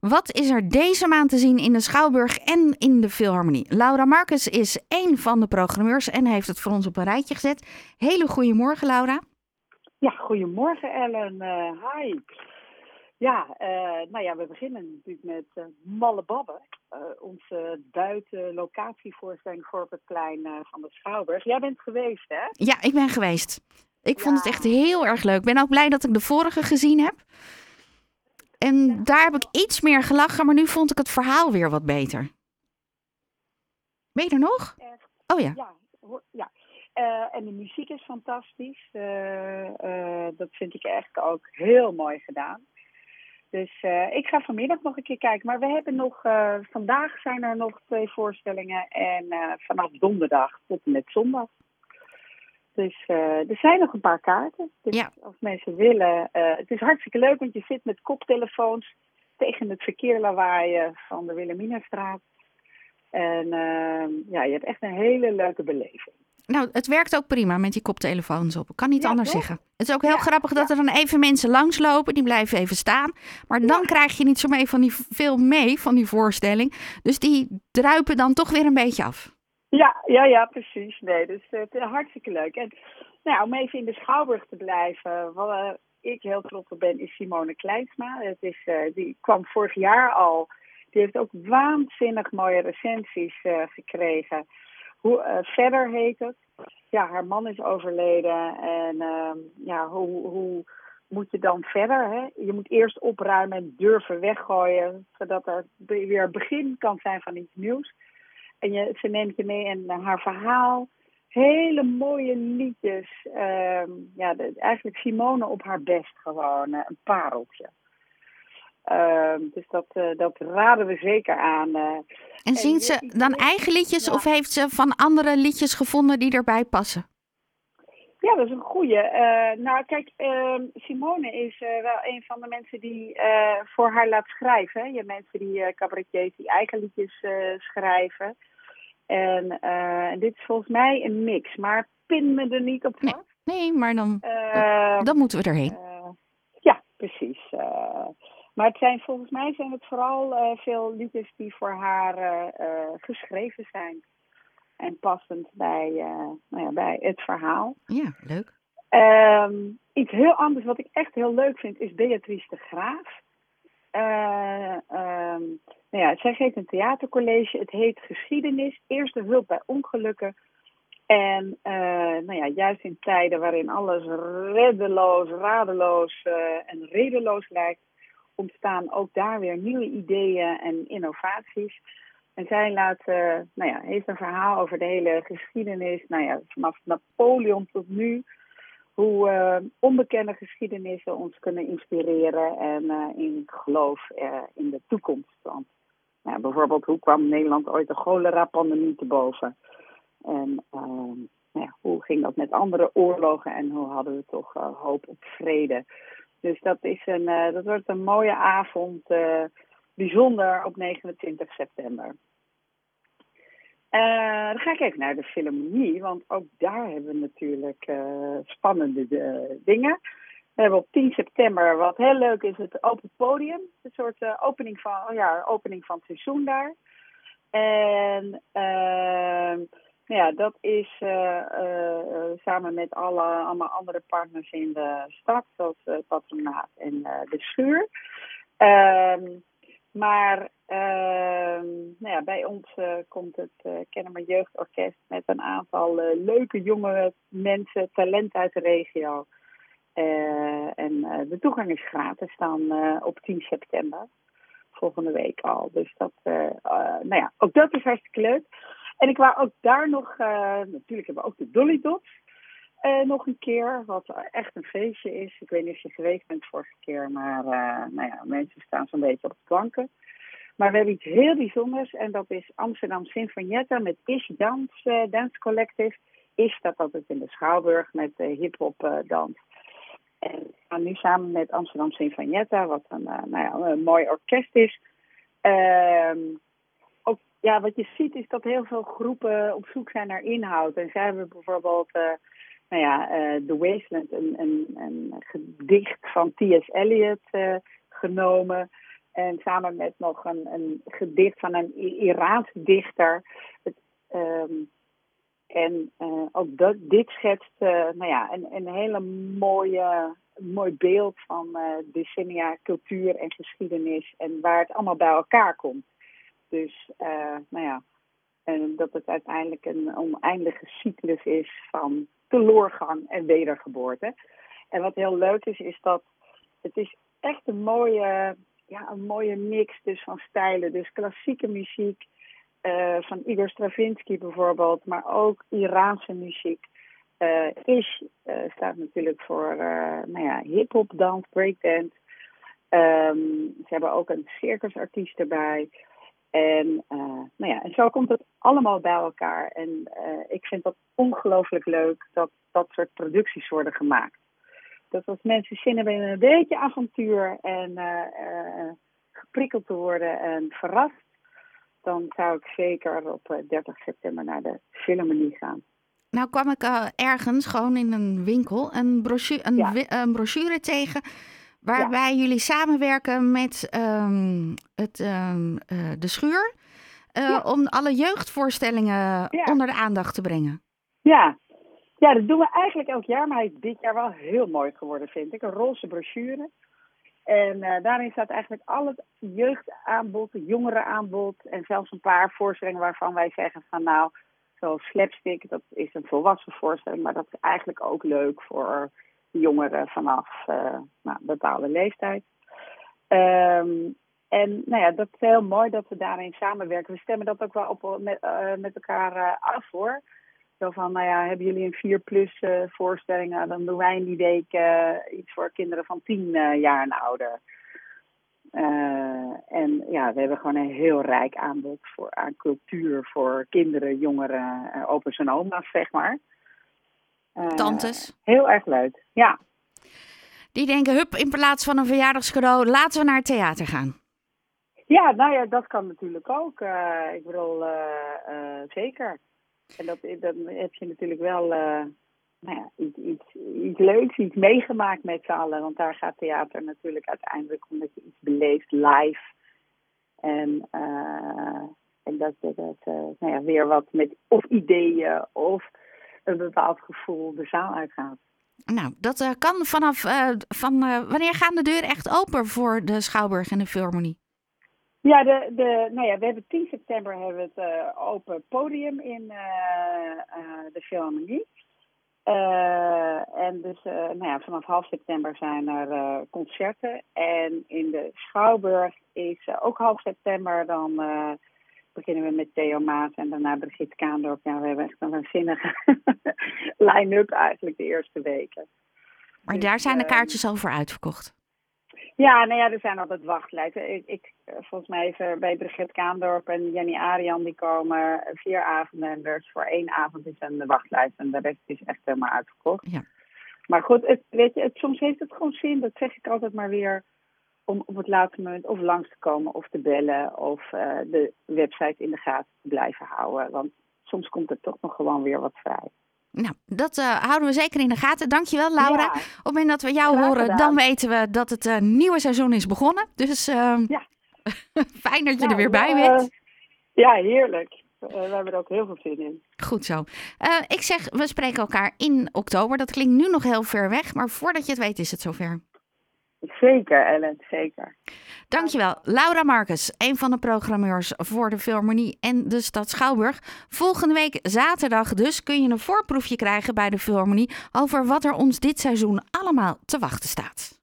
Wat is er deze maand te zien in de Schouwburg en in de Philharmonie? Laura Marcus is één van de programmeurs en heeft het voor ons op een rijtje gezet. Hele goedemorgen, Laura. Ja, goedemorgen Ellen. Uh, hi. Ja, uh, nou ja, we beginnen natuurlijk met uh, Malle Babbe. onze buiten locatievoorstelling voor het plein van de Schouwburg. Jij bent geweest, hè? Ja, ik ben geweest. Ik vond het echt heel erg leuk. Ik ben ook blij dat ik de vorige gezien heb. En daar heb ik iets meer gelachen, maar nu vond ik het verhaal weer wat beter. Ben je er nog? Oh ja. Ja, ja. Uh, en de muziek is fantastisch. Uh, uh, dat vind ik echt ook heel mooi gedaan. Dus ik ga vanmiddag nog een keer kijken. Maar we hebben nog, vandaag zijn er nog twee voorstellingen. En vanaf donderdag tot en met zondag. Dus uh, er zijn nog een paar kaarten. Dus ja. als mensen willen. Uh, het is hartstikke leuk, want je zit met koptelefoons tegen het verkeer lawaaien van de Wilhelminastraat. En uh, ja, je hebt echt een hele leuke beleving. Nou, het werkt ook prima met die koptelefoons op. Ik kan niet ja, anders toch? zeggen. Het is ook heel ja, grappig dat er dan even mensen langslopen. Die blijven even staan. Maar dan krijg je niet zo mee van die, veel mee van die voorstelling. Dus die druipen dan toch weer een beetje af. Ja, ja, ja, precies. Nee, dus het is hartstikke leuk. En nou, om even in de Schouwburg te blijven, wat ik heel trots op ben, is Simone Kleinsma. Het is, uh, die kwam vorig jaar al. Die heeft ook waanzinnig mooie recensies gekregen. Hoe, uh, verder heet het. Ja, haar man is overleden. En ja, hoe, hoe moet je dan verder? Hè? Je moet eerst opruimen en durven weggooien, zodat er weer begin kan zijn van iets nieuws. En je, ze neemt je mee in haar verhaal. Hele mooie liedjes. Uh, ja, de, eigenlijk Simone op haar best gewoon. Uh, een pareltje. Uh, dus dat, uh, dat raden we zeker aan. en, en zingt ze dan eigen liedjes ja. of heeft ze van andere liedjes gevonden die erbij passen? Ja, dat is een goeie. nou, kijk, ehm, Simone is wel een van de mensen die voor haar laat schrijven. Je hebt mensen die cabaretiers die eigen liedjes schrijven. En dit is volgens mij een mix, maar pin me er niet op vast. Nee, nee maar dan, dan moeten we erheen. Ja, precies. maar het zijn volgens mij zijn het vooral veel liedjes die voor haar geschreven zijn. En passend bij, nou ja, bij het verhaal. Ja, leuk. Um, iets heel anders wat ik echt heel leuk vind is Beatrice de Graaf. Uh, um, nou ja, zij geeft een theatercollege. Het heet Geschiedenis, Eerste Hulp bij Ongelukken. En uh, nou ja, juist in tijden waarin alles reddeloos, radeloos en redeloos lijkt, ontstaan ook daar weer nieuwe ideeën en innovaties. En zij laat, uh, nou ja, heeft een verhaal over de hele geschiedenis, nou ja, vanaf Napoleon tot nu hoe uh, onbekende geschiedenissen ons kunnen inspireren en uh, in geloof in de toekomst. Want nou, bijvoorbeeld, hoe kwam Nederland ooit de cholera-pandemie te boven? En nou ja, hoe ging dat met andere oorlogen en hoe hadden we toch hoop op vrede? Dus dat, is een, dat wordt een mooie avond, bijzonder op 29 september. Uh, dan ga ik even naar de Philharmonie, want ook daar hebben we natuurlijk uh, spannende uh, dingen. We hebben op 10 september, wat heel leuk is, het Open Podium. Een soort opening, van, oh ja, opening van het seizoen daar. En ehm, nou ja, dat is samen met alle, allemaal andere partners in de stad, zoals het patronaat en de schuur. Ehm, maar bij ons uh, komt het uh, Kennemer Jeugdorkest met een aantal uh, leuke jonge mensen, talent uit de regio. en de toegang is gratis dan op 10 september, volgende week al. Dus dat, nou ja, ook dat is hartstikke leuk. En ik wou ook daar nog, natuurlijk hebben we ook de Dolly Dots. Nog een keer, wat echt een feestje is. Ik weet niet of je geweest bent vorige keer, maar nou ja, mensen staan zo'n beetje op de planken. Maar we hebben iets heel bijzonders en dat is Amsterdam Sinfonietta met Ish Dance, uh, Dance Collective. Is dat altijd in de Schouwburg met hip-hop dans. En we gaan nu samen met Amsterdam Sinfonietta, wat een, nou ja, een mooi orkest is. Ehm, ook, ja, wat je ziet is dat heel veel groepen op zoek zijn naar inhoud. En zij hebben bijvoorbeeld nou ja, uh, The Wasteland, een, een, een gedicht van T.S. Eliot uh, genomen. En samen met nog een, een gedicht van een Iraans dichter. Het, ehm, en uh, ook dat, dit schetst uh, nou ja, een, een hele mooie, mooi beeld van uh, decennia cultuur en geschiedenis. En waar het allemaal bij elkaar komt. Dus nou ja, en dat het uiteindelijk een oneindige cyclus is van teloorgang en wedergeboorte. En wat heel leuk is, is dat het is echt een mooie, ja, een mooie mix dus van stijlen. Dus klassieke muziek uh, van Igor Stravinsky bijvoorbeeld, maar ook Iraanse muziek. Uh, Ish uh, staat natuurlijk voor nou ja, hip-hop, dans, breakdance. Um, ze hebben ook een circusartiest erbij. En, nou ja, en zo komt het allemaal bij elkaar. En ik vind dat ongelooflijk leuk dat dat soort producties worden gemaakt. Dat als mensen zin hebben in een beetje avontuur en geprikkeld te worden en verrast, dan zou ik zeker op 30 september naar de Philharmonie gaan. Nou kwam ik uh, ergens gewoon in een winkel een brochure, een, ja. een brochure tegen waarbij ja. jullie samenwerken met um, het, um, uh, de schuur uh, ja. om alle jeugdvoorstellingen onder de aandacht te brengen. Ja. Ja, dat doen we eigenlijk elk jaar, maar hij is dit jaar wel heel mooi geworden, vind ik. Een roze brochure. En uh, daarin staat eigenlijk al het jeugdaanbod, het jongerenaanbod en zelfs een paar voorstellingen waarvan wij zeggen van nou, zoals slapstick, dat is een volwassen voorstelling, maar dat is eigenlijk ook leuk voor jongeren vanaf uh, nou, bepaalde leeftijd. Um, en nou ja, dat is heel mooi dat we daarin samenwerken. We stemmen dat ook wel op, met, uh, met elkaar af hoor. Zo van, nou ja, hebben jullie een 4 plus uh, voorstelling? dan doen wij in die week uh, iets voor kinderen van 10 uh, jaar en ouder. en ja, we hebben gewoon een heel rijk aanbod voor, aan cultuur voor kinderen, jongeren, opa's en oma's, zeg maar. Tantes. Heel erg leuk, ja. Die denken, hup, in plaats van een verjaardagscadeau, laten we naar het theater gaan. Ja, nou ja, dat kan natuurlijk ook. ik bedoel, zeker. En dat, dan heb je natuurlijk wel uh, nou ja, iets, iets, leuks, iets meegemaakt met z'n allen. Want daar gaat theater natuurlijk uiteindelijk omdat je iets beleeft live. En, uh, en dat je dat, uh, nou ja, weer wat met of ideeën of een bepaald gevoel de zaal uitgaat. Nou, dat kan vanaf. van, wanneer gaan de deuren echt open voor de Schouwburg en de Philharmonie? Ja, de, de, nou ja, we hebben 10 september hebben we het uh, open podium in uh, uh, de Philharmonie. en dus nou ja, vanaf half september zijn er concerten. En in de Schouwburg is ook half september. Dan beginnen we met Theo Maas en daarna Brigitte Kaandorp. Ja, we hebben echt een waanzinnige line-up eigenlijk de eerste weken. Maar dus, daar zijn de kaartjes al voor uitverkocht? Ja, nou ja, er zijn altijd wachtlijsten. Ik, ik, volgens mij even bij Brigitte Kaandorp en Jenny Arian, die komen vier avonden. En dus voor één avond is een wachtlijst en de rest is echt helemaal uitverkocht. Ja. Maar goed, het, weet je, het, soms heeft het gewoon zin, dat zeg ik altijd maar weer, om op het laatste moment of langs te komen of te bellen of uh, de website in de gaten te blijven houden. Want soms komt er toch nog gewoon weer wat vrij. Nou, dat uh, houden we zeker in de gaten. Dankjewel, Laura. Ja. Op het moment dat we jou Graag horen, gedaan. dan weten we dat het uh, nieuwe seizoen is begonnen. Dus uh, ja. fijn dat je nou, er weer bij bent. ja, heerlijk. we hebben er ook heel veel zin in. Goed zo. ik zeg, we spreken elkaar in oktober. Dat klinkt nu nog heel ver weg, maar voordat je het weet is het zover. Zeker, Ellen, zeker. Dankjewel. Laura Marcus, een van de programmeurs voor de Philharmonie en de stad Schouwburg. Volgende week zaterdag dus kun je een voorproefje krijgen bij de Philharmonie over wat er ons dit seizoen allemaal te wachten staat.